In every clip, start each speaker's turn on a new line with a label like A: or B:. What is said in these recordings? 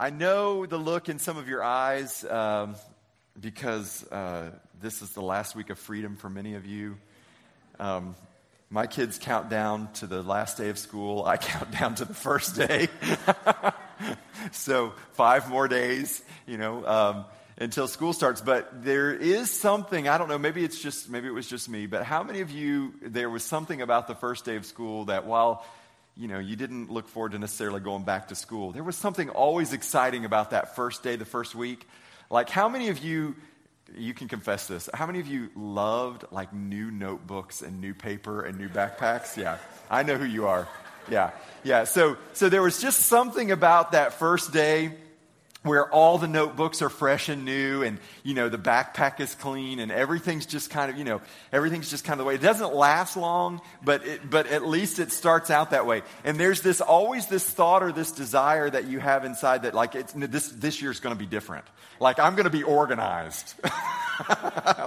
A: I know the look in some of your eyes um, because uh, this is the last week of freedom for many of you. Um, my kids count down to the last day of school. I count down to the first day. so five more days, you know, um, until school starts. But there is something, I don't know, maybe it's just, maybe it was just me, but how many of you, there was something about the first day of school that while, you know, you didn't look forward to necessarily going back to school, there was something always exciting about that first day, the first week. Like, how many of you you can confess this. How many of you loved like new notebooks and new paper and new backpacks? Yeah, I know who you are. Yeah, yeah. So, so there was just something about that first day where all the notebooks are fresh and new and you know the backpack is clean and everything's just kind of you know everything's just kind of the way. It doesn't last long but it, but at least it starts out that way. And there's this always this thought or this desire that you have inside that like it's this this year's going to be different. Like i'm going to be organized.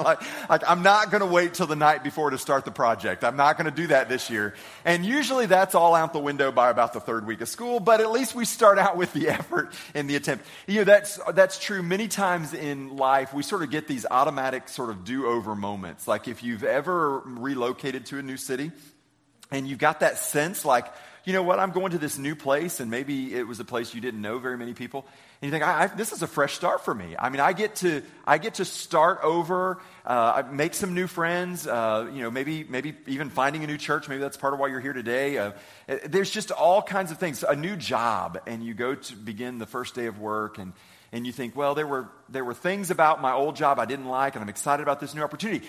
A: Like, like i'm not going to wait till the night before to start the project. I'm not going to do that this year. And usually that's all out the window by about the third week of school but at least we start out with the effort and the attempt you know, that's, that's true many times in life. We sort of get these automatic sort of do over moments. Like if you've ever relocated to a new city and you've got that sense like, you know what, I'm going to this new place, and maybe it was a place you didn't know very many people, and you think, I, I, this is a fresh start for me. I mean, I get to, I get to start over, uh, make some new friends, uh, you know, maybe, maybe even finding a new church. Maybe that's part of why you're here today. Uh, there's just all kinds of things. A new job, and you go to begin the first day of work, and, and you think, well, there were, there were things about my old job I didn't like, and I'm excited about this new opportunity.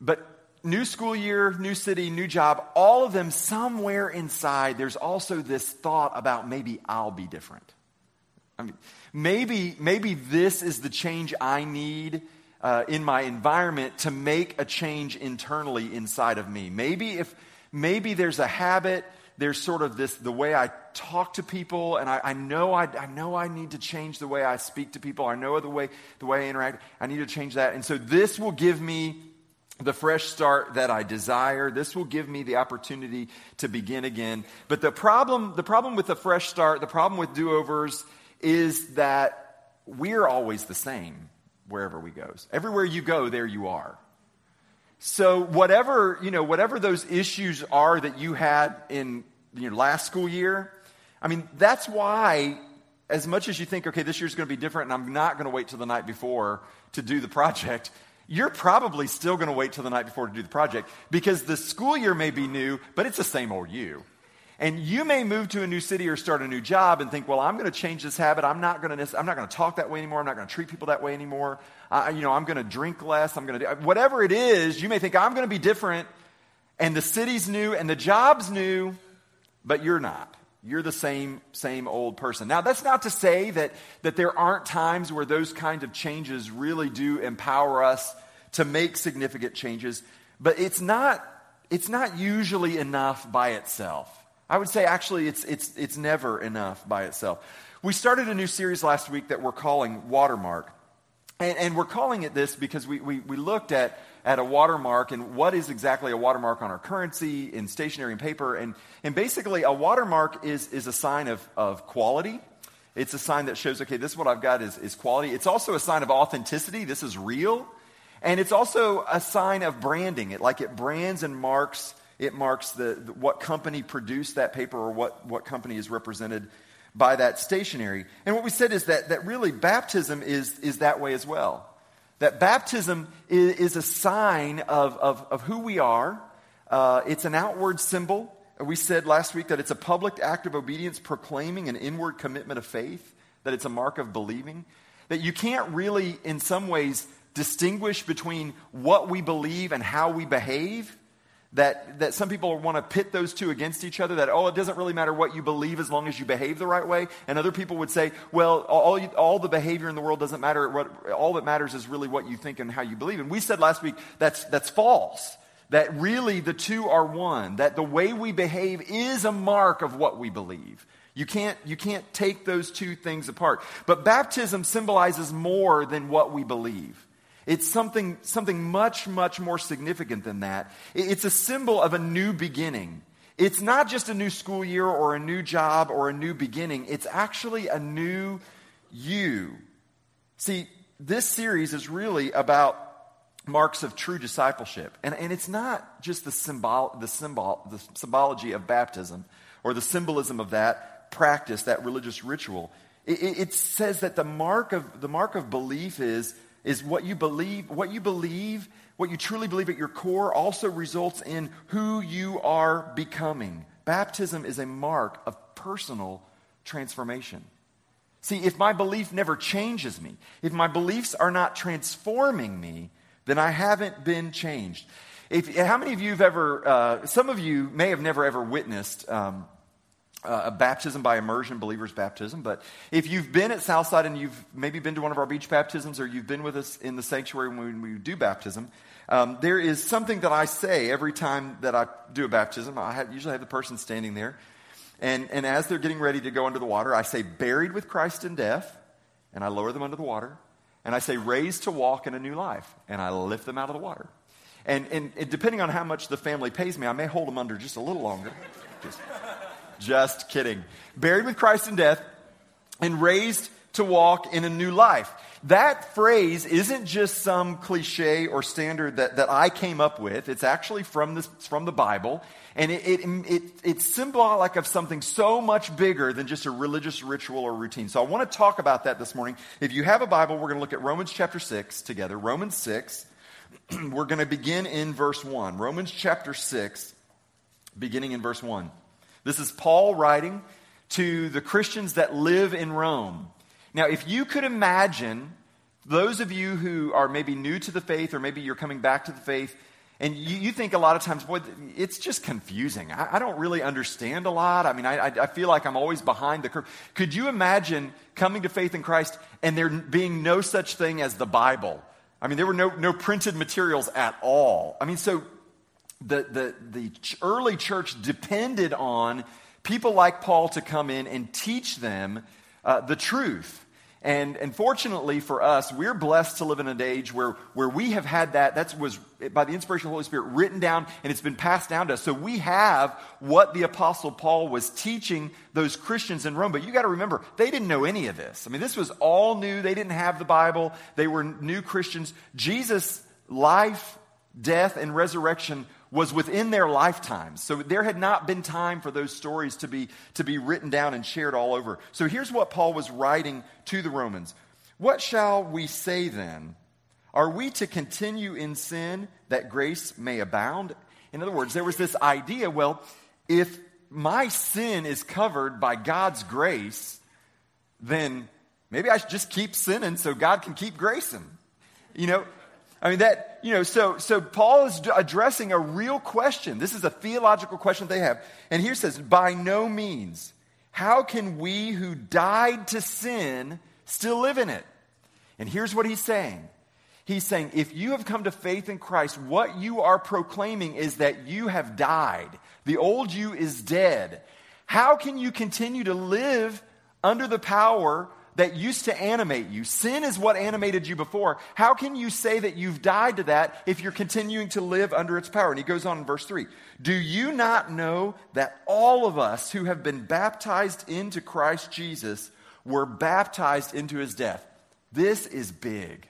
A: But new school year, new city, new job, all of them, somewhere inside, there's also this thought about maybe I'll be different. I mean, maybe, maybe this is the change I need uh, in my environment to make a change internally inside of me. Maybe if, maybe there's a habit, there's sort of this, the way I talk to people, and I, I know I, I know I need to change the way I speak to people. I know the way, the way I interact. I need to change that. And so this will give me the fresh start that I desire. This will give me the opportunity to begin again. But the problem, the problem with the fresh start, the problem with do-overs is that we're always the same wherever we go. Everywhere you go, there you are. So whatever, you know, whatever those issues are that you had in your last school year, I mean, that's why as much as you think, okay, this year's going to be different and I'm not going to wait till the night before to do the project, you're probably still going to wait till the night before to do the project because the school year may be new, but it's the same old you. And you may move to a new city or start a new job and think, well, I'm going to change this habit. I'm not going to, I'm not going to talk that way anymore. I'm not going to treat people that way anymore. Uh, you know, I'm going to drink less. I'm going to do, whatever it is, you may think I'm going to be different and the city's new and the job's new, but you're not. You're the same, same old person. Now, that's not to say that, that there aren't times where those kind of changes really do empower us to make significant changes, but it's not, it's not usually enough by itself. I would say actually it's, it's, it's never enough by itself. We started a new series last week that we're calling Watermark. And, and we're calling it this because we, we, we looked at, at a watermark and what is exactly a watermark on our currency in stationery and paper. And, and basically, a watermark is, is a sign of, of quality. It's a sign that shows, okay, this is what I've got is, is quality. It's also a sign of authenticity. This is real. And it's also a sign of branding. It like it brands and marks it marks the, the, what company produced that paper or what, what company is represented by that stationery. And what we said is that, that really baptism is, is that way as well. That baptism is, is a sign of, of, of who we are. Uh, it's an outward symbol. We said last week that it's a public act of obedience proclaiming an inward commitment of faith, that it's a mark of believing. That you can't really, in some ways, distinguish between what we believe and how we behave. That, that some people want to pit those two against each other, that, oh, it doesn't really matter what you believe as long as you behave the right way. And other people would say, well, all, you, all the behavior in the world doesn't matter. What, all that matters is really what you think and how you believe. And we said last week that's, that's false. That really the two are one. That the way we behave is a mark of what we believe. You can't, you can't take those two things apart. But baptism symbolizes more than what we believe. It's something, something much, much more significant than that. It's a symbol of a new beginning. It's not just a new school year or a new job or a new beginning. It's actually a new you. See, this series is really about marks of true discipleship. And, and it's not just the, symbol, the, symbol, the symbology of baptism or the symbolism of that practice, that religious ritual. It, it, it says that the mark of, the mark of belief is, is what you believe, what you believe, what you truly believe at your core also results in who you are becoming. Baptism is a mark of personal transformation. See, if my belief never changes me, if my beliefs are not transforming me, then I haven't been changed. If, how many of you have ever, uh, some of you may have never ever witnessed um, uh, a baptism by immersion, believer's baptism, but if you've been at Southside and you've maybe been to one of our beach baptisms or you've been with us in the sanctuary when we do baptism, um, there is something that I say every time that I do a baptism. I have, usually have the person standing there and, and as they're getting ready to go under the water, I say, buried with Christ in death, and I lower them under the water. And I say, raised to walk in a new life, and I lift them out of the water. And, and, and depending on how much the family pays me, I may hold them under just a little longer. Just, just kidding. Buried with Christ in death, and raised to walk in a new life. That phrase isn't just some cliche or standard that, that I came up with. It's actually from, this, from the Bible. And it, it, it, it's symbolic of something so much bigger than just a religious ritual or routine. So I want to talk about that this morning. If you have a Bible, we're going to look at Romans chapter 6 together. Romans 6. we're going to begin in verse 1. Romans chapter 6, beginning in verse 1. This is Paul writing to the Christians that live in Rome. Now, if you could imagine those of you who are maybe new to the faith or maybe you're coming back to the faith, and you, you think a lot of times, boy, it's just confusing. I, I don't really understand a lot. I mean, I, I, feel like I'm always behind the curve. Could you imagine coming to faith in Christ and there being no such thing as the Bible? I mean, there were no, no printed materials at all. I mean, so the, the, the early church depended on people like Paul to come in and teach them uh, the truth. And, and fortunately for us, we're blessed to live in an age where, where we have had that, that was by the inspiration of the Holy Spirit written down and it's been passed down to us. So we have what the Apostle Paul was teaching those Christians in Rome. But you got to remember, they didn't know any of this. I mean, this was all new. They didn't have the Bible, they were new Christians. Jesus' life, death, and resurrection was within their lifetimes. So there had not been time for those stories to be, to be written down and shared all over. So here's what Paul was writing to the Romans What shall we say then? Are we to continue in sin that grace may abound? In other words, there was this idea well, if my sin is covered by God's grace, then maybe I should just keep sinning so God can keep gracing. You know, I mean, that, you know, so, so Paul is addressing a real question. This is a theological question they have. And here says, by no means. How can we who died to sin still live in it? And here's what he's saying. He's saying, if you have come to faith in Christ, what you are proclaiming is that you have died. The old you is dead. How can you continue to live under the power that used to animate you. Sin is what animated you before. How can you say that you've died to that if you're continuing to live under its power? And he goes on in verse 3 Do you not know that all of us who have been baptized into Christ Jesus were baptized into his death? This is big.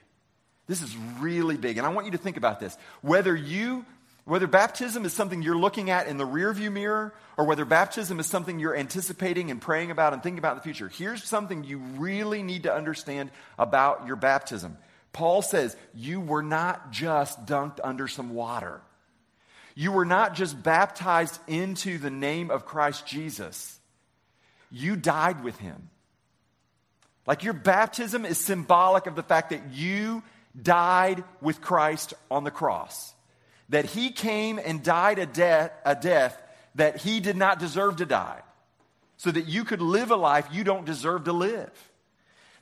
A: This is really big. And I want you to think about this. Whether you whether baptism is something you're looking at in the rearview mirror or whether baptism is something you're anticipating and praying about and thinking about in the future, here's something you really need to understand about your baptism. Paul says, You were not just dunked under some water. You were not just baptized into the name of Christ Jesus. You died with him. Like your baptism is symbolic of the fact that you died with Christ on the cross that he came and died a death, a death that he did not deserve to die, so that you could live a life you don't deserve to live.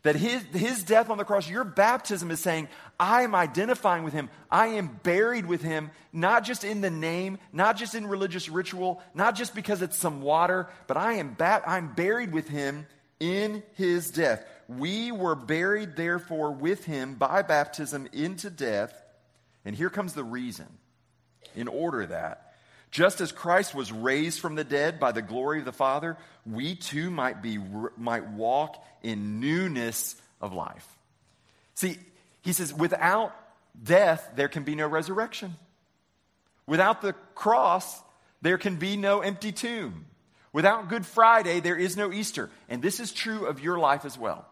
A: That his, his death on the cross, your baptism is saying, I am identifying with him. I am buried with him, not just in the name, not just in religious ritual, not just because it's some water, but I am ba- I'm buried with him in his death. We were buried, therefore, with him by baptism into death. And here comes the reason in order that Just as Christ was raised from the dead by the glory of the Father, we too might, be, might walk in newness of life. See, he says, without death, there can be no resurrection. Without the cross, there can be no empty tomb. Without Good Friday, there is no Easter. And this is true of your life as well.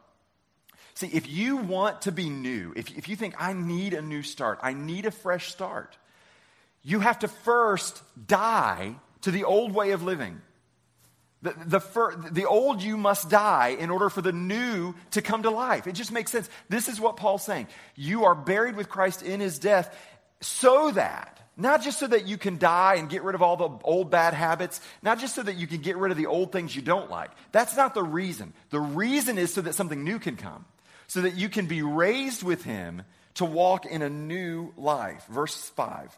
A: See, if you want to be new, if, if you think, I need a new start, I need a fresh start, you have to first die to the old way of living. The, the, fir- the old you must die in order for the new to come to life. It just makes sense. This is what Paul's saying. You are buried with Christ in his death so that, not just so that you can die and get rid of all the old bad habits, not just so that you can get rid of the old things you don't like. That's not the reason. The reason is so that something new can come, so that you can be raised with him to walk in a new life. Verse 5.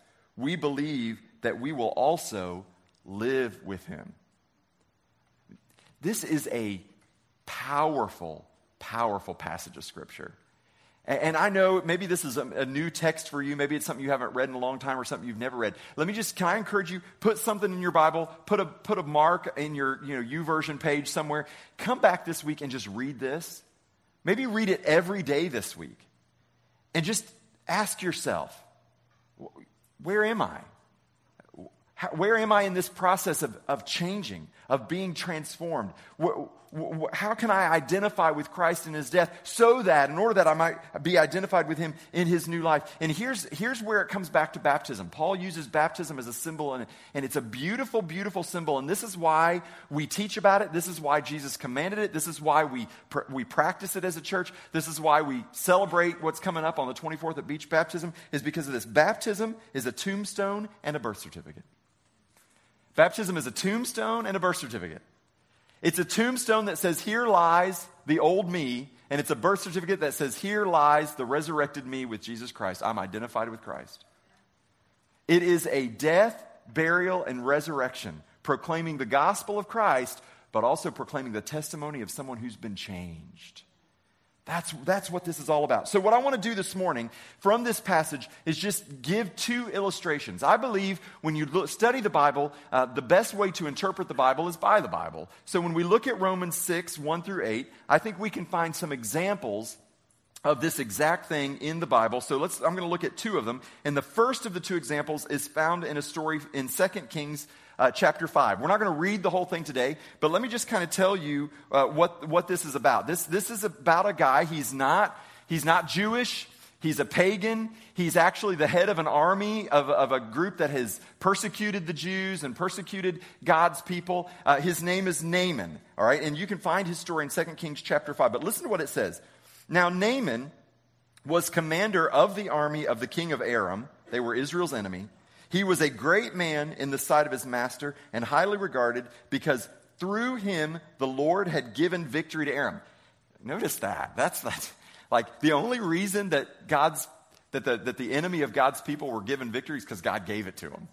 A: we believe that we will also live with him. This is a powerful, powerful passage of Scripture. And I know maybe this is a, new text for you. Maybe it's something you haven't read in a long time or something you've never read. Let me just, can I encourage you, put something in your Bible, put a, put a mark in your you know, YouVersion page somewhere. Come back this week and just read this. Maybe read it every day this week. And just ask yourself, where am I? where am I in this process of, of changing, of being transformed? How can I identify with Christ in his death so that, in order that I might be identified with him in his new life? And here's, here's where it comes back to baptism. Paul uses baptism as a symbol, and, and it's a beautiful, beautiful symbol. And this is why we teach about it. This is why Jesus commanded it. This is why we, pr- we practice it as a church. This is why we celebrate what's coming up on the 24th at beach baptism, is because of this. Baptism is a tombstone and a birth certificate. Baptism is a tombstone and a birth certificate. It's a tombstone that says, Here lies the old me, and it's a birth certificate that says, Here lies the resurrected me with Jesus Christ. I'm identified with Christ. It is a death, burial, and resurrection, proclaiming the gospel of Christ, but also proclaiming the testimony of someone who's been changed. That's, that's what this is all about. So, what I want to do this morning from this passage is just give two illustrations. I believe when you look, study the Bible, uh, the best way to interpret the Bible is by the Bible. So, when we look at Romans 6, 1 through 8, I think we can find some examples of this exact thing in the Bible. So let's I'm going to look at two of them. And the first of the two examples is found in a story in 2 Kings uh, chapter 5. We're not going to read the whole thing today, but let me just kind of tell you uh, what, what this is about. This, this is about a guy, he's not, he's not Jewish. He's a pagan. He's actually the head of an army of, of a group that has persecuted the Jews and persecuted God's people. Uh, his name is Naaman, all right? And you can find his story in 2 Kings chapter 5. But listen to what it says. Now, Naaman was commander of the army of the king of Aram. They were Israel's enemy. He was a great man in the sight of his master and highly regarded because through him the Lord had given victory to Aram. Notice that. That's, that's like the only reason that God's that the, that the enemy of God's people were given victory is because God gave it to them.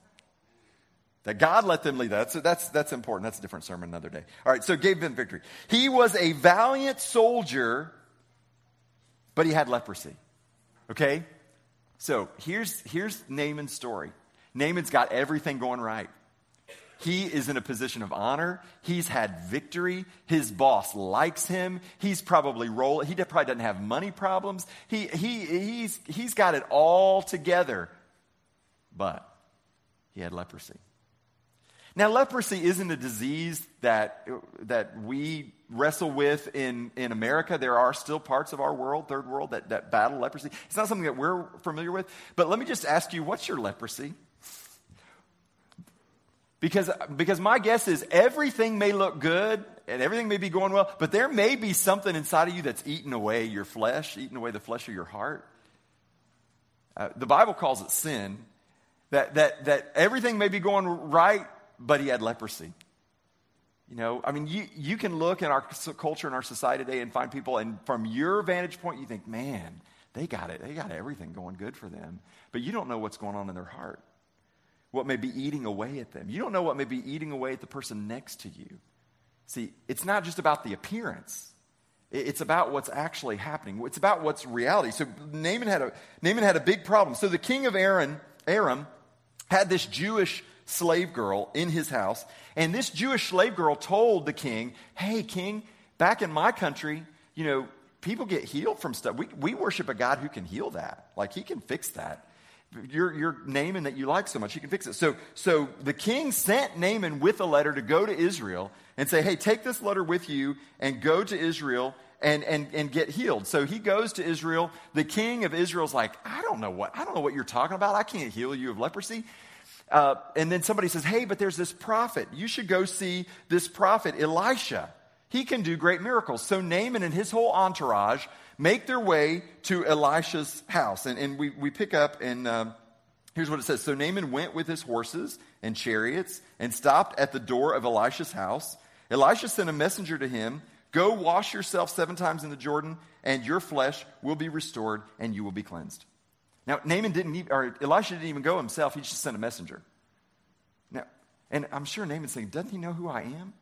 A: That God let them lead. That's, that's, that's important. That's a different sermon another day. All right, so gave them victory. He was a valiant soldier, but he had leprosy. Okay? So here's, here's Naaman's story. Naaman's got everything going right. He is in a position of honor. He's had victory. His boss likes him. He's probably roll. He probably doesn't have money problems. He, he, he's, he's got it all together. But he had leprosy. Now, leprosy isn't a disease that, that we wrestle with in, in America. There are still parts of our world, third world, that, that battle leprosy. It's not something that we're familiar with. But let me just ask you what's your leprosy? Because, because my guess is everything may look good and everything may be going well, but there may be something inside of you that's eating away your flesh, eating away the flesh of your heart. Uh, the Bible calls it sin. That, that, that everything may be going right but he had leprosy. You know, I mean, you, you can look in our culture and our society today and find people, and from your vantage point, you think, man, they got it. They got everything going good for them. But you don't know what's going on in their heart, what may be eating away at them. You don't know what may be eating away at the person next to you. See, it's not just about the appearance. It's about what's actually happening. It's about what's reality. So Naaman had a, Naaman had a big problem. So the king of Aaron, Aram had this Jewish slave girl in his house. And this Jewish slave girl told the king, Hey, king, back in my country, you know, people get healed from stuff. We, we worship a God who can heal that. Like, he can fix that. Your, your Naaman that you like so much, he can fix it. So, so the king sent Naaman with a letter to go to Israel and say, Hey, take this letter with you and go to Israel and, and, and get healed. So he goes to Israel. The king of Israel's like, I don't know what, I don't know what you're talking about. I can't heal you of leprosy. Uh, and then somebody says, Hey, but there's this prophet. You should go see this prophet, Elisha. He can do great miracles. So Naaman and his whole entourage make their way to Elisha's house. And, and we, we pick up, and um, here's what it says So Naaman went with his horses and chariots and stopped at the door of Elisha's house. Elisha sent a messenger to him Go wash yourself seven times in the Jordan, and your flesh will be restored, and you will be cleansed. Now, Naaman didn't, even, or Elisha didn't even go himself, he just sent a messenger. Now, and I'm sure Naaman's saying, doesn't he know who I am?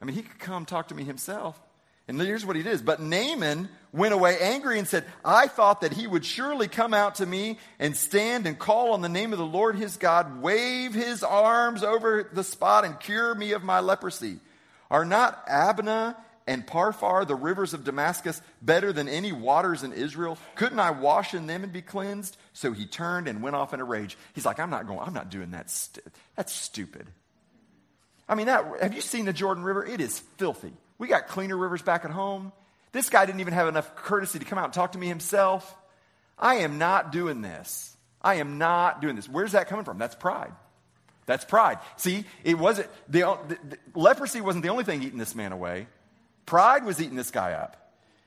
A: I mean, he could come talk to me himself. And here's what he did. But Naaman went away angry and said, I thought that he would surely come out to me and stand and call on the name of the Lord his God, wave his arms over the spot and cure me of my leprosy. Are not Abana and Pharpar, the rivers of Damascus, better than any waters in Israel? Couldn't I wash in them and be cleansed? So he turned and went off in a rage. He's like, I'm not going, I'm not doing that. St- that's stupid. I mean, that, have you seen the Jordan River? It is filthy. We got cleaner rivers back at home. This guy didn't even have enough courtesy to come out and talk to me himself. I am not doing this. I am not doing this. Where's that coming from? That's pride. That's pride. See, it wasn't the, the, the leprosy wasn't the only thing eating this man away. Pride was eating this guy up.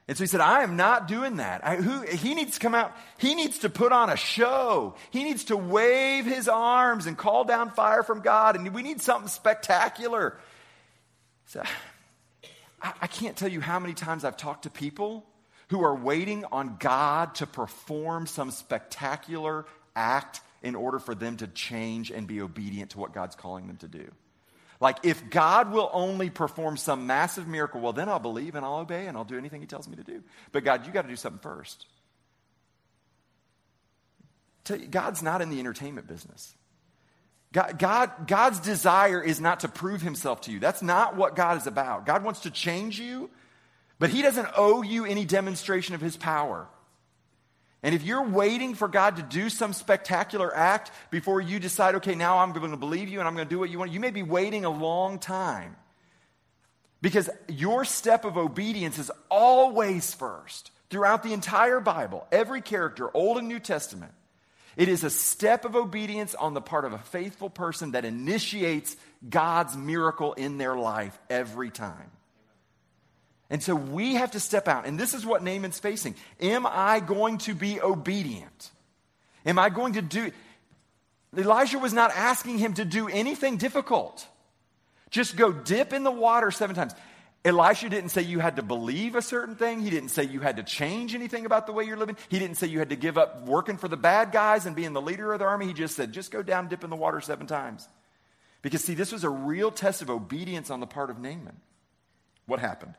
A: And so he said, I am not doing that. I, who, he needs to come out. He needs to put on a show. He needs to wave his arms and call down fire from God. And we need something spectacular. So, I, I can't tell you how many times I've talked to people who are waiting on God to perform some spectacular act in order for them to change and be obedient to what God's calling them to do. Like, if God will only perform some massive miracle, well, then I'll believe and I'll obey and I'll do anything He tells me to do. But God, you got to do something first. God's not in the entertainment business. God, God, God's desire is not to prove himself to you. That's not what God is about. God wants to change you, but he doesn't owe you any demonstration of his power. And if you're waiting for God to do some spectacular act before you decide, okay, now I'm going to believe you and I'm going to do what you want, you may be waiting a long time. Because your step of obedience is always first throughout the entire Bible, every character, Old and New Testament. It is a step of obedience on the part of a faithful person that initiates God's miracle in their life every time. And so we have to step out. And this is what Naaman's facing. Am I going to be obedient? Am I going to do. Elijah was not asking him to do anything difficult. Just go dip in the water seven times. Elisha didn't say you had to believe a certain thing. He didn't say you had to change anything about the way you're living. He didn't say you had to give up working for the bad guys and being the leader of the army. He just said, just go down, dip in the water seven times. Because, see, this was a real test of obedience on the part of Naaman. What happened?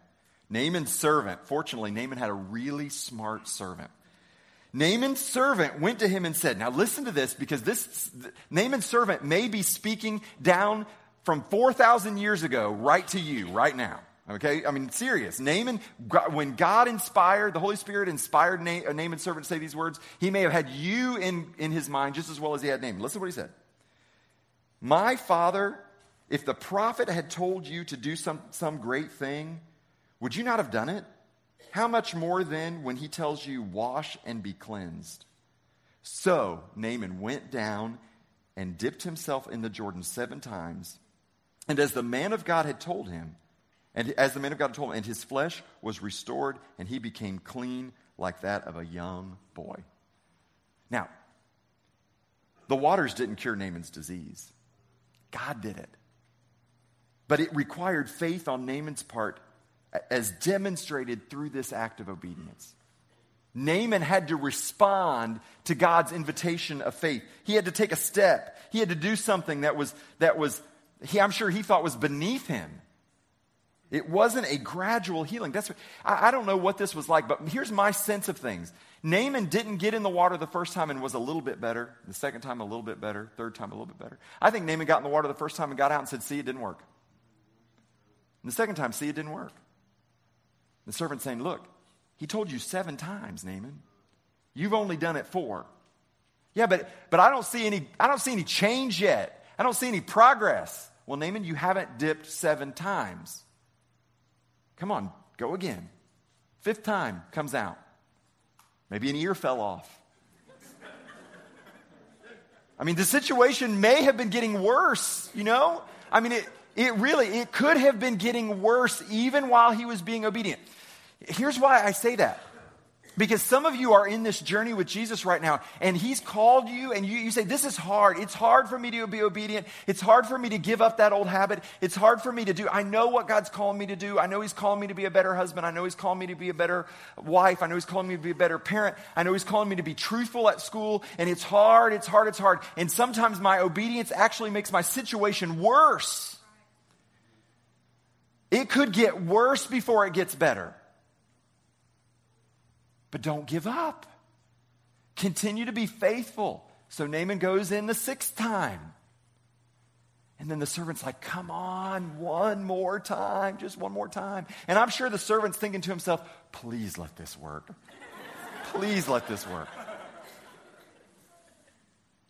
A: Naaman's servant, fortunately, Naaman had a really smart servant. Naaman's servant went to him and said, Now listen to this because this Naaman's servant may be speaking down from 4,000 years ago right to you right now. Okay? I mean, serious. Naaman, when God inspired, the Holy Spirit inspired uh, Naaman's servant to say these words, he may have had you in, in his mind just as well as he had Naaman. Listen to what he said. My father, if the prophet had told you to do some, some great thing, would you not have done it? How much more then when he tells you, wash and be cleansed? So Naaman went down and dipped himself in the Jordan seven times. And as the man of God had told him, and as the man of God told him, and his flesh was restored, and he became clean like that of a young boy. Now, the waters didn't cure Naaman's disease. God did it. But it required faith on Naaman's part as demonstrated through this act of obedience. Naaman had to respond to God's invitation of faith. He had to take a step. He had to do something that was, that was he, I'm sure he thought was beneath him. It wasn't a gradual healing. That's what, I, I don't know what this was like, but here's my sense of things. Naaman didn't get in the water the first time and was a little bit better. The second time, a little bit better. Third time, a little bit better. I think Naaman got in the water the first time and got out and said, See, it didn't work. And the second time, see, it didn't work. The servant saying, Look, he told you seven times, Naaman. You've only done it four. Yeah, but, but I don't see any I don't see any change yet. I don't see any progress. Well, Naaman, you haven't dipped seven times. Come on, go again. Fifth time comes out. Maybe an ear fell off. I mean, the situation may have been getting worse, you know? I mean, it, it really, it could have been getting worse even while he was being obedient. Here's why I say that. Because some of you are in this journey with Jesus right now, and He's called you, and you, you say, This is hard. It's hard for me to be obedient. It's hard for me to give up that old habit. It's hard for me to do. I know what God's calling me to do. I know He's calling me to be a better husband. I know He's calling me to be a better wife. I know He's calling me to be a better parent. I know He's calling me to be truthful at school, and it's hard, it's hard, it's hard. And sometimes my obedience actually makes my situation worse. It could get worse before it gets better. But don't give up. Continue to be faithful. So Naaman goes in the sixth time. And then the servant's like, come on, one more time, just one more time. And I'm sure the servant's thinking to himself, please let this work. Please let this work.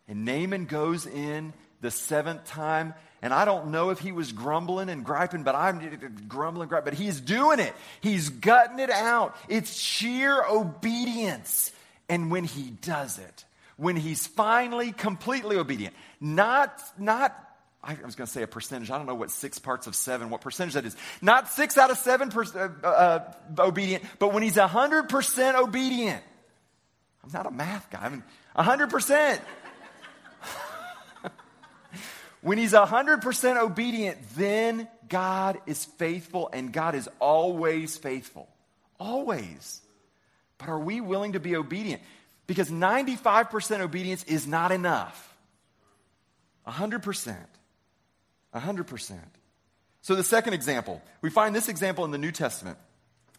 A: And Naaman goes in the seventh time and I don't know if he was grumbling and griping, but I'm grumbling, griping, but he's doing it. He's gutting it out. It's sheer obedience. And when he does it, when he's finally completely obedient, not, not, I was going to say a percentage. I don't know what six parts of seven, what percentage that is. Not six out of seven per, uh, uh, obedient, but when he's 100% obedient. I'm not a math guy. I mean, 100%. When he's 100% obedient, then God is faithful and God is always faithful. Always. But are we willing to be obedient? Because 95% obedience is not enough. 100%. 100%. So the second example, we find this example in the New Testament.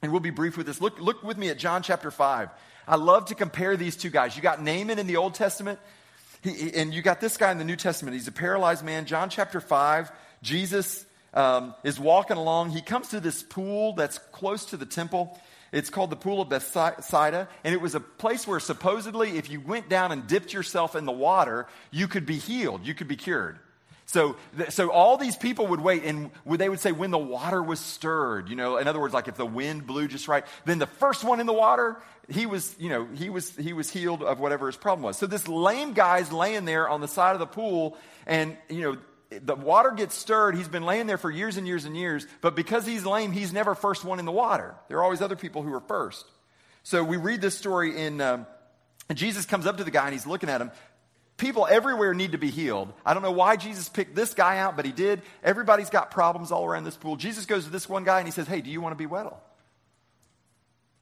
A: And we'll be brief with this. Look, look with me at John chapter 5. I love to compare these two guys. You got Naaman in the Old Testament, he, and you got this guy in the New Testament. He's a paralyzed man. John chapter 5, Jesus um, is walking along. He comes to this pool that's close to the temple. It's called the Pool of Bethsaida, and it was a place where supposedly if you went down and dipped yourself in the water, you could be healed, you could be cured. So, so all these people would wait, and they would say when the water was stirred, you know, in other words, like if the wind blew just right, then the first one in the water, he was, you know, he was, he was healed of whatever his problem was. So this lame guy's laying there on the side of the pool, and, you know, the water gets stirred. He's been laying there for years and years and years, but because he's lame, he's never first one in the water. There are always other people who are first. So we read this story in, um, and Jesus comes up to the guy and he's looking at him. People everywhere need to be healed. I don't know why Jesus picked this guy out, but he did. Everybody's got problems all around this pool. Jesus goes to this one guy and he says, Hey, do you want to be well?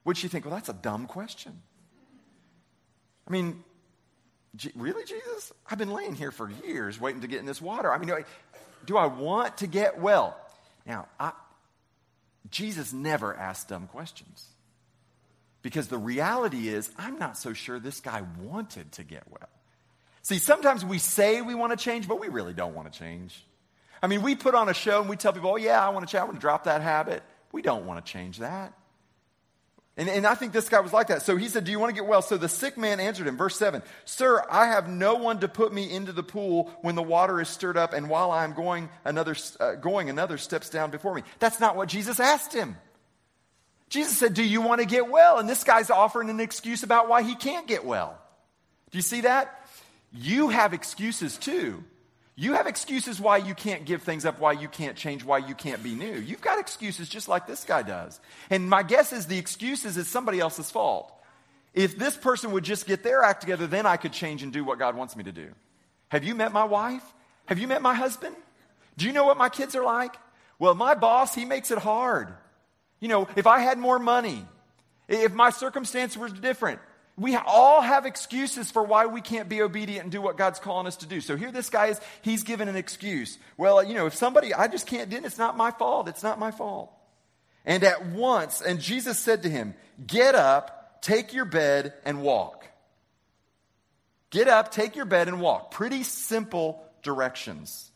A: Would you think, well, that's a dumb question? I mean, really, Jesus? I've been laying here for years waiting to get in this water. I mean, do I, do I want to get well? Now, I, Jesus never asked dumb questions. Because the reality is, I'm not so sure this guy wanted to get well. See, sometimes we say we want to change, but we really don't want to change. I mean, we put on a show and we tell people, oh, yeah, I want to change. I want to drop that habit. We don't want to change that. And, and I think this guy was like that. So he said, Do you want to get well? So the sick man answered him, verse 7 Sir, I have no one to put me into the pool when the water is stirred up, and while I am going, another, uh, going, another steps down before me. That's not what Jesus asked him. Jesus said, Do you want to get well? And this guy's offering an excuse about why he can't get well. Do you see that? You have excuses too. You have excuses why you can't give things up, why you can't change, why you can't be new. You've got excuses just like this guy does. And my guess is the excuses is somebody else's fault. If this person would just get their act together, then I could change and do what God wants me to do. Have you met my wife? Have you met my husband? Do you know what my kids are like? Well, my boss, he makes it hard. You know, if I had more money, if my circumstance were different, we all have excuses for why we can't be obedient and do what God's calling us to do. So here this guy is, he's given an excuse. Well, you know, if somebody, I just can't do it, it's not my fault. It's not my fault. And at once, and Jesus said to him, Get up, take your bed, and walk. Get up, take your bed, and walk. Pretty simple directions.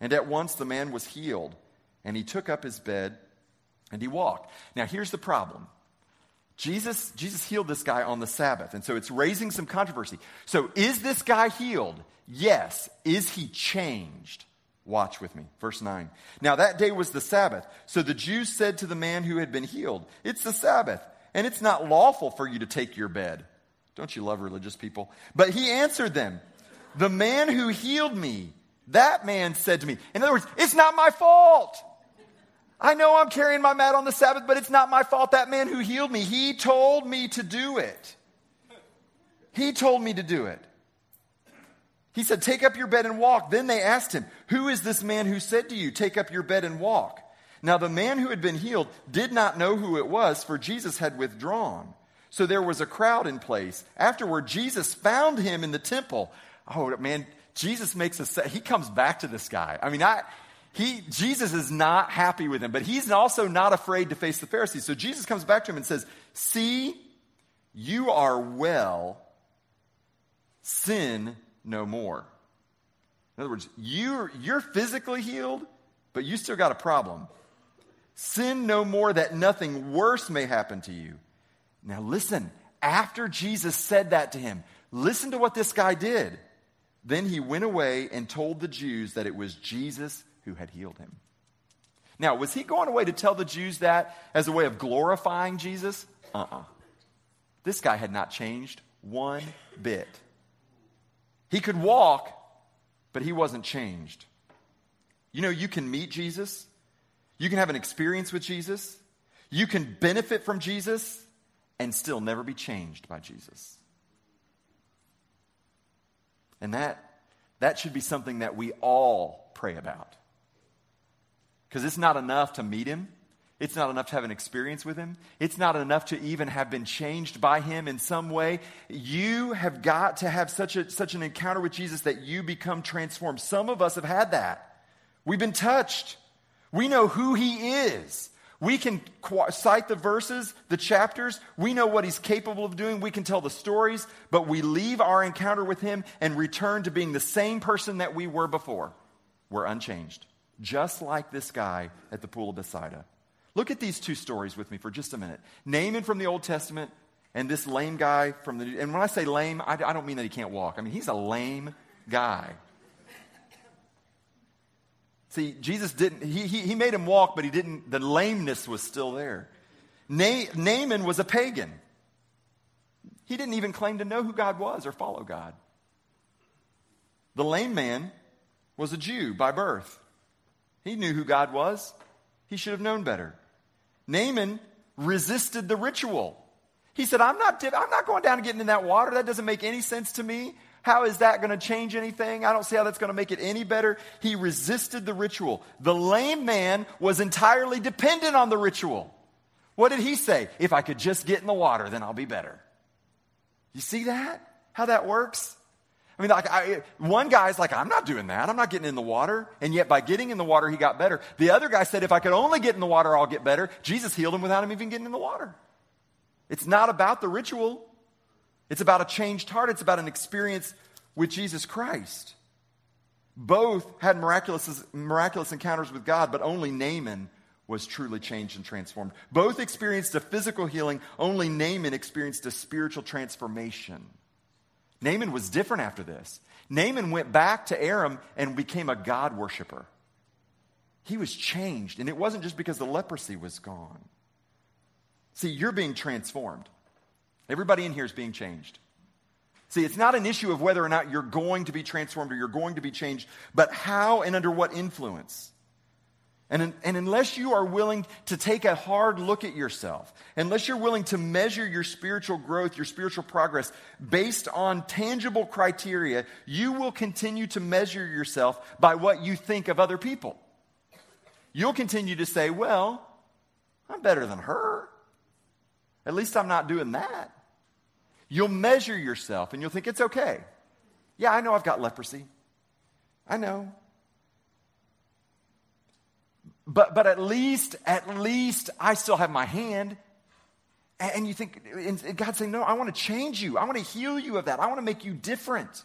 A: And at once the man was healed, and he took up his bed and he walked. Now, here's the problem Jesus, Jesus healed this guy on the Sabbath, and so it's raising some controversy. So, is this guy healed? Yes. Is he changed? Watch with me. Verse 9. Now, that day was the Sabbath. So the Jews said to the man who had been healed, It's the Sabbath, and it's not lawful for you to take your bed. Don't you love religious people? But he answered them, The man who healed me, that man said to me, In other words, it's not my fault. I know I'm carrying my mat on the Sabbath, but it's not my fault. That man who healed me, he told me to do it. He told me to do it. He said, Take up your bed and walk. Then they asked him, Who is this man who said to you, Take up your bed and walk? Now the man who had been healed did not know who it was, for Jesus had withdrawn. So there was a crowd in place. Afterward, Jesus found him in the temple. Oh, man, Jesus makes a, he comes back to this guy. I mean, I, he, Jesus is not happy with him, but he's also not afraid to face the Pharisees. So Jesus comes back to him and says, See, you are well, sin no more. In other words, you're, you're physically healed, but you still got a problem. Sin no more that nothing worse may happen to you. Now, listen, after Jesus said that to him, listen to what this guy did. Then he went away and told the Jews that it was Jesus who had healed him. Now, was he going away to tell the Jews that as a way of glorifying Jesus? Uh uh-uh. uh This guy had not changed one bit. He could walk, but he wasn't changed. You know, you can meet Jesus, you can have an experience with Jesus, you can benefit from Jesus, and still never be changed by Jesus. And that, that should be something that we all pray about. Because it's not enough to meet him. It's not enough to have an experience with him. It's not enough to even have been changed by him in some way. You have got to have such, a, such an encounter with Jesus that you become transformed. Some of us have had that. We've been touched. We know who he is. We can cite the verses, the chapters. We know what he's capable of doing. We can tell the stories, but we leave our encounter with him and return to being the same person that we were before. We're unchanged just like this guy at the pool of Bethsaida. Look at these two stories with me for just a minute. Naaman from the Old Testament and this lame guy from the New. And when I say lame, I, I don't mean that he can't walk. I mean, he's a lame guy. See, Jesus didn't, he, he, he made him walk, but he didn't, the lameness was still there. Na- Naaman was a pagan. He didn't even claim to know who God was or follow God. The lame man was a Jew by birth. He knew who God was. He should have known better. Naaman resisted the ritual. He said, I'm not, I'm not going down and getting in that water. That doesn't make any sense to me. How is that going to change anything? I don't see how that's going to make it any better. He resisted the ritual. The lame man was entirely dependent on the ritual. What did he say? If I could just get in the water, then I'll be better. You see that? How that works? I mean, like, I, one guy's like, I'm not doing that. I'm not getting in the water. And yet, by getting in the water, he got better. The other guy said, if I could only get in the water, I'll get better. Jesus healed him without him even getting in the water. It's not about the ritual, it's about a changed heart, it's about an experience with Jesus Christ. Both had miraculous, miraculous encounters with God, but only Naaman was truly changed and transformed. Both experienced a physical healing, only Naaman experienced a spiritual transformation. Naaman was different after this. Naaman went back to Aram and became a God worshiper. He was changed, and it wasn't just because the leprosy was gone. See, you're being transformed. Everybody in here is being changed. See, it's not an issue of whether or not you're going to be transformed or you're going to be changed, but how and under what influence. And, and unless you are willing to take a hard look at yourself, unless you're willing to measure your spiritual growth, your spiritual progress based on tangible criteria, you will continue to measure yourself by what you think of other people. you'll continue to say, Well, I'm better than her. At least I'm not doing that. You'll measure yourself and you'll think it's okay. Yeah, I know I've got leprosy. I know. But, but at least, at least I still have my hand. And you think, and God's saying, No, I want to change you. I want to heal you of that. I want to make you different.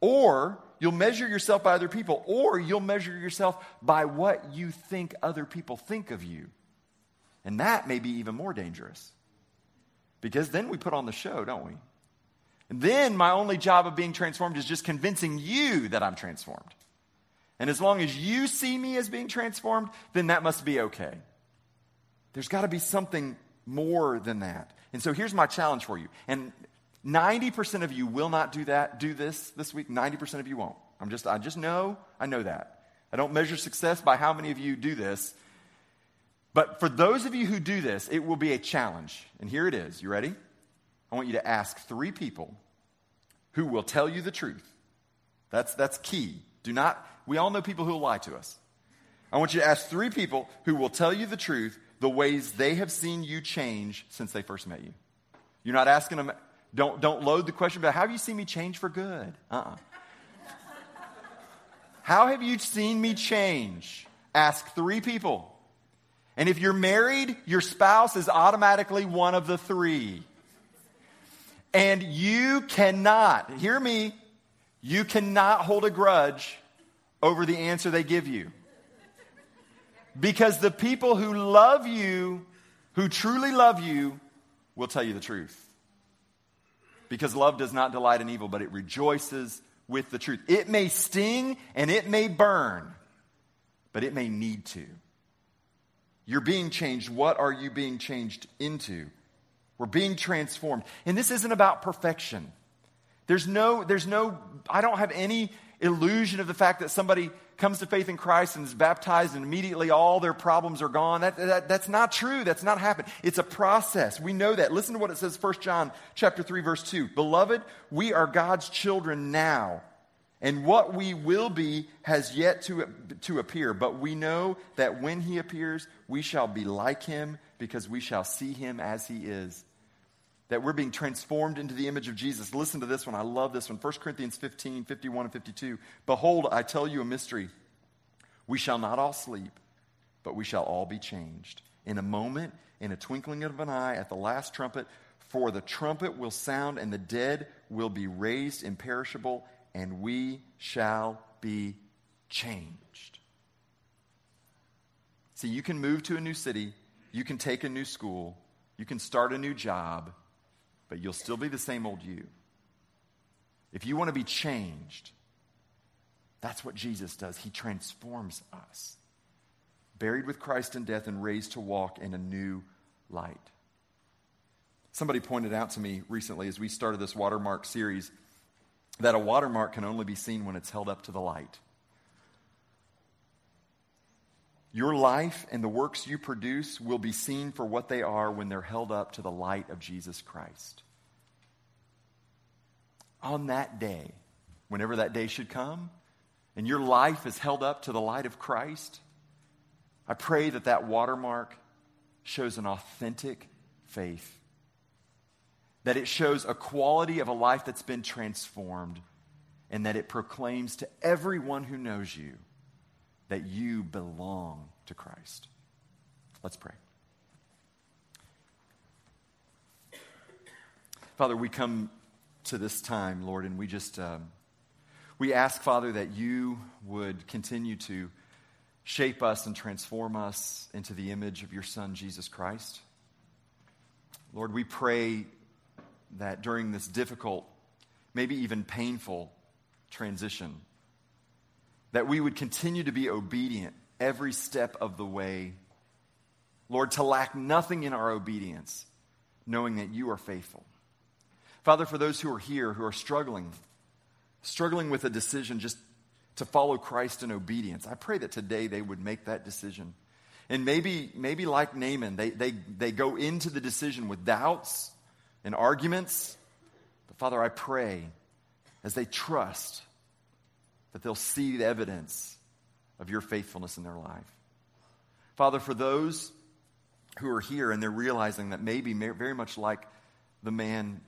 A: Or you'll measure yourself by other people, or you'll measure yourself by what you think other people think of you. And that may be even more dangerous. Because then we put on the show, don't we? And then my only job of being transformed is just convincing you that I'm transformed. And as long as you see me as being transformed, then that must be okay. There's got to be something more than that. And so here's my challenge for you. And 90% of you will not do that, do this this week. 90% of you won't. I'm just, I just know, I know that. I don't measure success by how many of you do this. But for those of you who do this, it will be a challenge. And here it is. You ready? I want you to ask three people who will tell you the truth. That's, that's key. Do not, we all know people who lie to us. I want you to ask three people who will tell you the truth, the ways they have seen you change since they first met you. You're not asking them, don't, don't load the question about how have you seen me change for good? Uh-uh. how have you seen me change? Ask three people. And if you're married, your spouse is automatically one of the three. And you cannot, hear me, you cannot hold a grudge over the answer they give you. Because the people who love you, who truly love you, will tell you the truth. Because love does not delight in evil, but it rejoices with the truth. It may sting and it may burn, but it may need to. You're being changed. What are you being changed into? We're being transformed. And this isn't about perfection. There's no, there's no, I don't have any illusion of the fact that somebody comes to faith in Christ and is baptized and immediately all their problems are gone. That, that, that's not true. That's not happened. It's a process. We know that. Listen to what it says, 1 John chapter 3, verse 2. Beloved, we are God's children now. And what we will be has yet to, to appear. But we know that when he appears, we shall be like him because we shall see him as he is that we're being transformed into the image of Jesus. Listen to this one. I love this one. 1 Corinthians 15, 51 and 52. Behold, I tell you a mystery. We shall not all sleep, but we shall all be changed. In a moment, in a twinkling of an eye, at the last trumpet, for the trumpet will sound, and the dead will be raised imperishable, and we shall be changed. See, you can move to a new city, you can take a new school, you can start a new job but you'll still be the same old you. If you want to be changed, that's what Jesus does. He transforms us. Buried with Christ in death and raised to walk in a new light. Somebody pointed out to me recently as we started this watermark series that a watermark can only be seen when it's held up to the light. Your life and the works you produce will be seen for what they are when they're held up to the light of Jesus Christ. On that day, whenever that day should come, and your life is held up to the light of Christ, I pray that that watermark shows an authentic faith. That it shows a quality of a life that's been transformed, and that it proclaims to everyone who knows you that you belong to Christ. Let's pray. Father, we come to this time, Lord, and we just um, we ask, Father, that you would continue to shape us and transform us into the image of your Son, Jesus Christ. Lord, we pray that during this difficult, maybe even painful transition, that we would continue to be obedient every step of the way. Lord, to lack nothing in our obedience, knowing that you are faithful. Father, for those who are here who are struggling, struggling with a decision just to follow Christ in obedience, I pray that today they would make that decision. And maybe, maybe like Naaman, they, they, they go into the decision with doubts and arguments. But Father, I pray as they trust that they'll see the evidence of your faithfulness in their life. Father, for those who are here and they're realizing that maybe very much like the man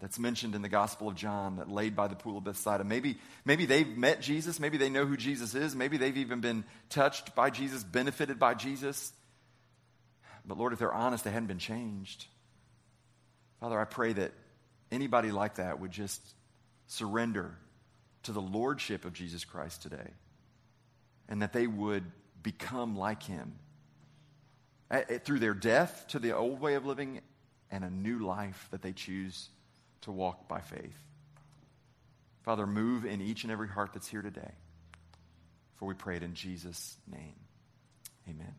A: that's mentioned in the Gospel of John that laid by the pool of Bethsaida. Maybe, maybe they've met Jesus. Maybe they know who Jesus is. Maybe they've even been touched by Jesus, benefited by Jesus. But Lord, if they're honest, they hadn't been changed. Father, I pray that anybody like that would just surrender to the lordship of Jesus Christ today and that they would become like him through their death to the old way of living and a new life that they choose to walk by faith. Father, move in each and every heart that's here today. For we pray it in Jesus' name. Amen.